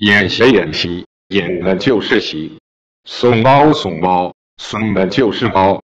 演谁演戏，演的就是戏，送猫送猫，送的就是猫。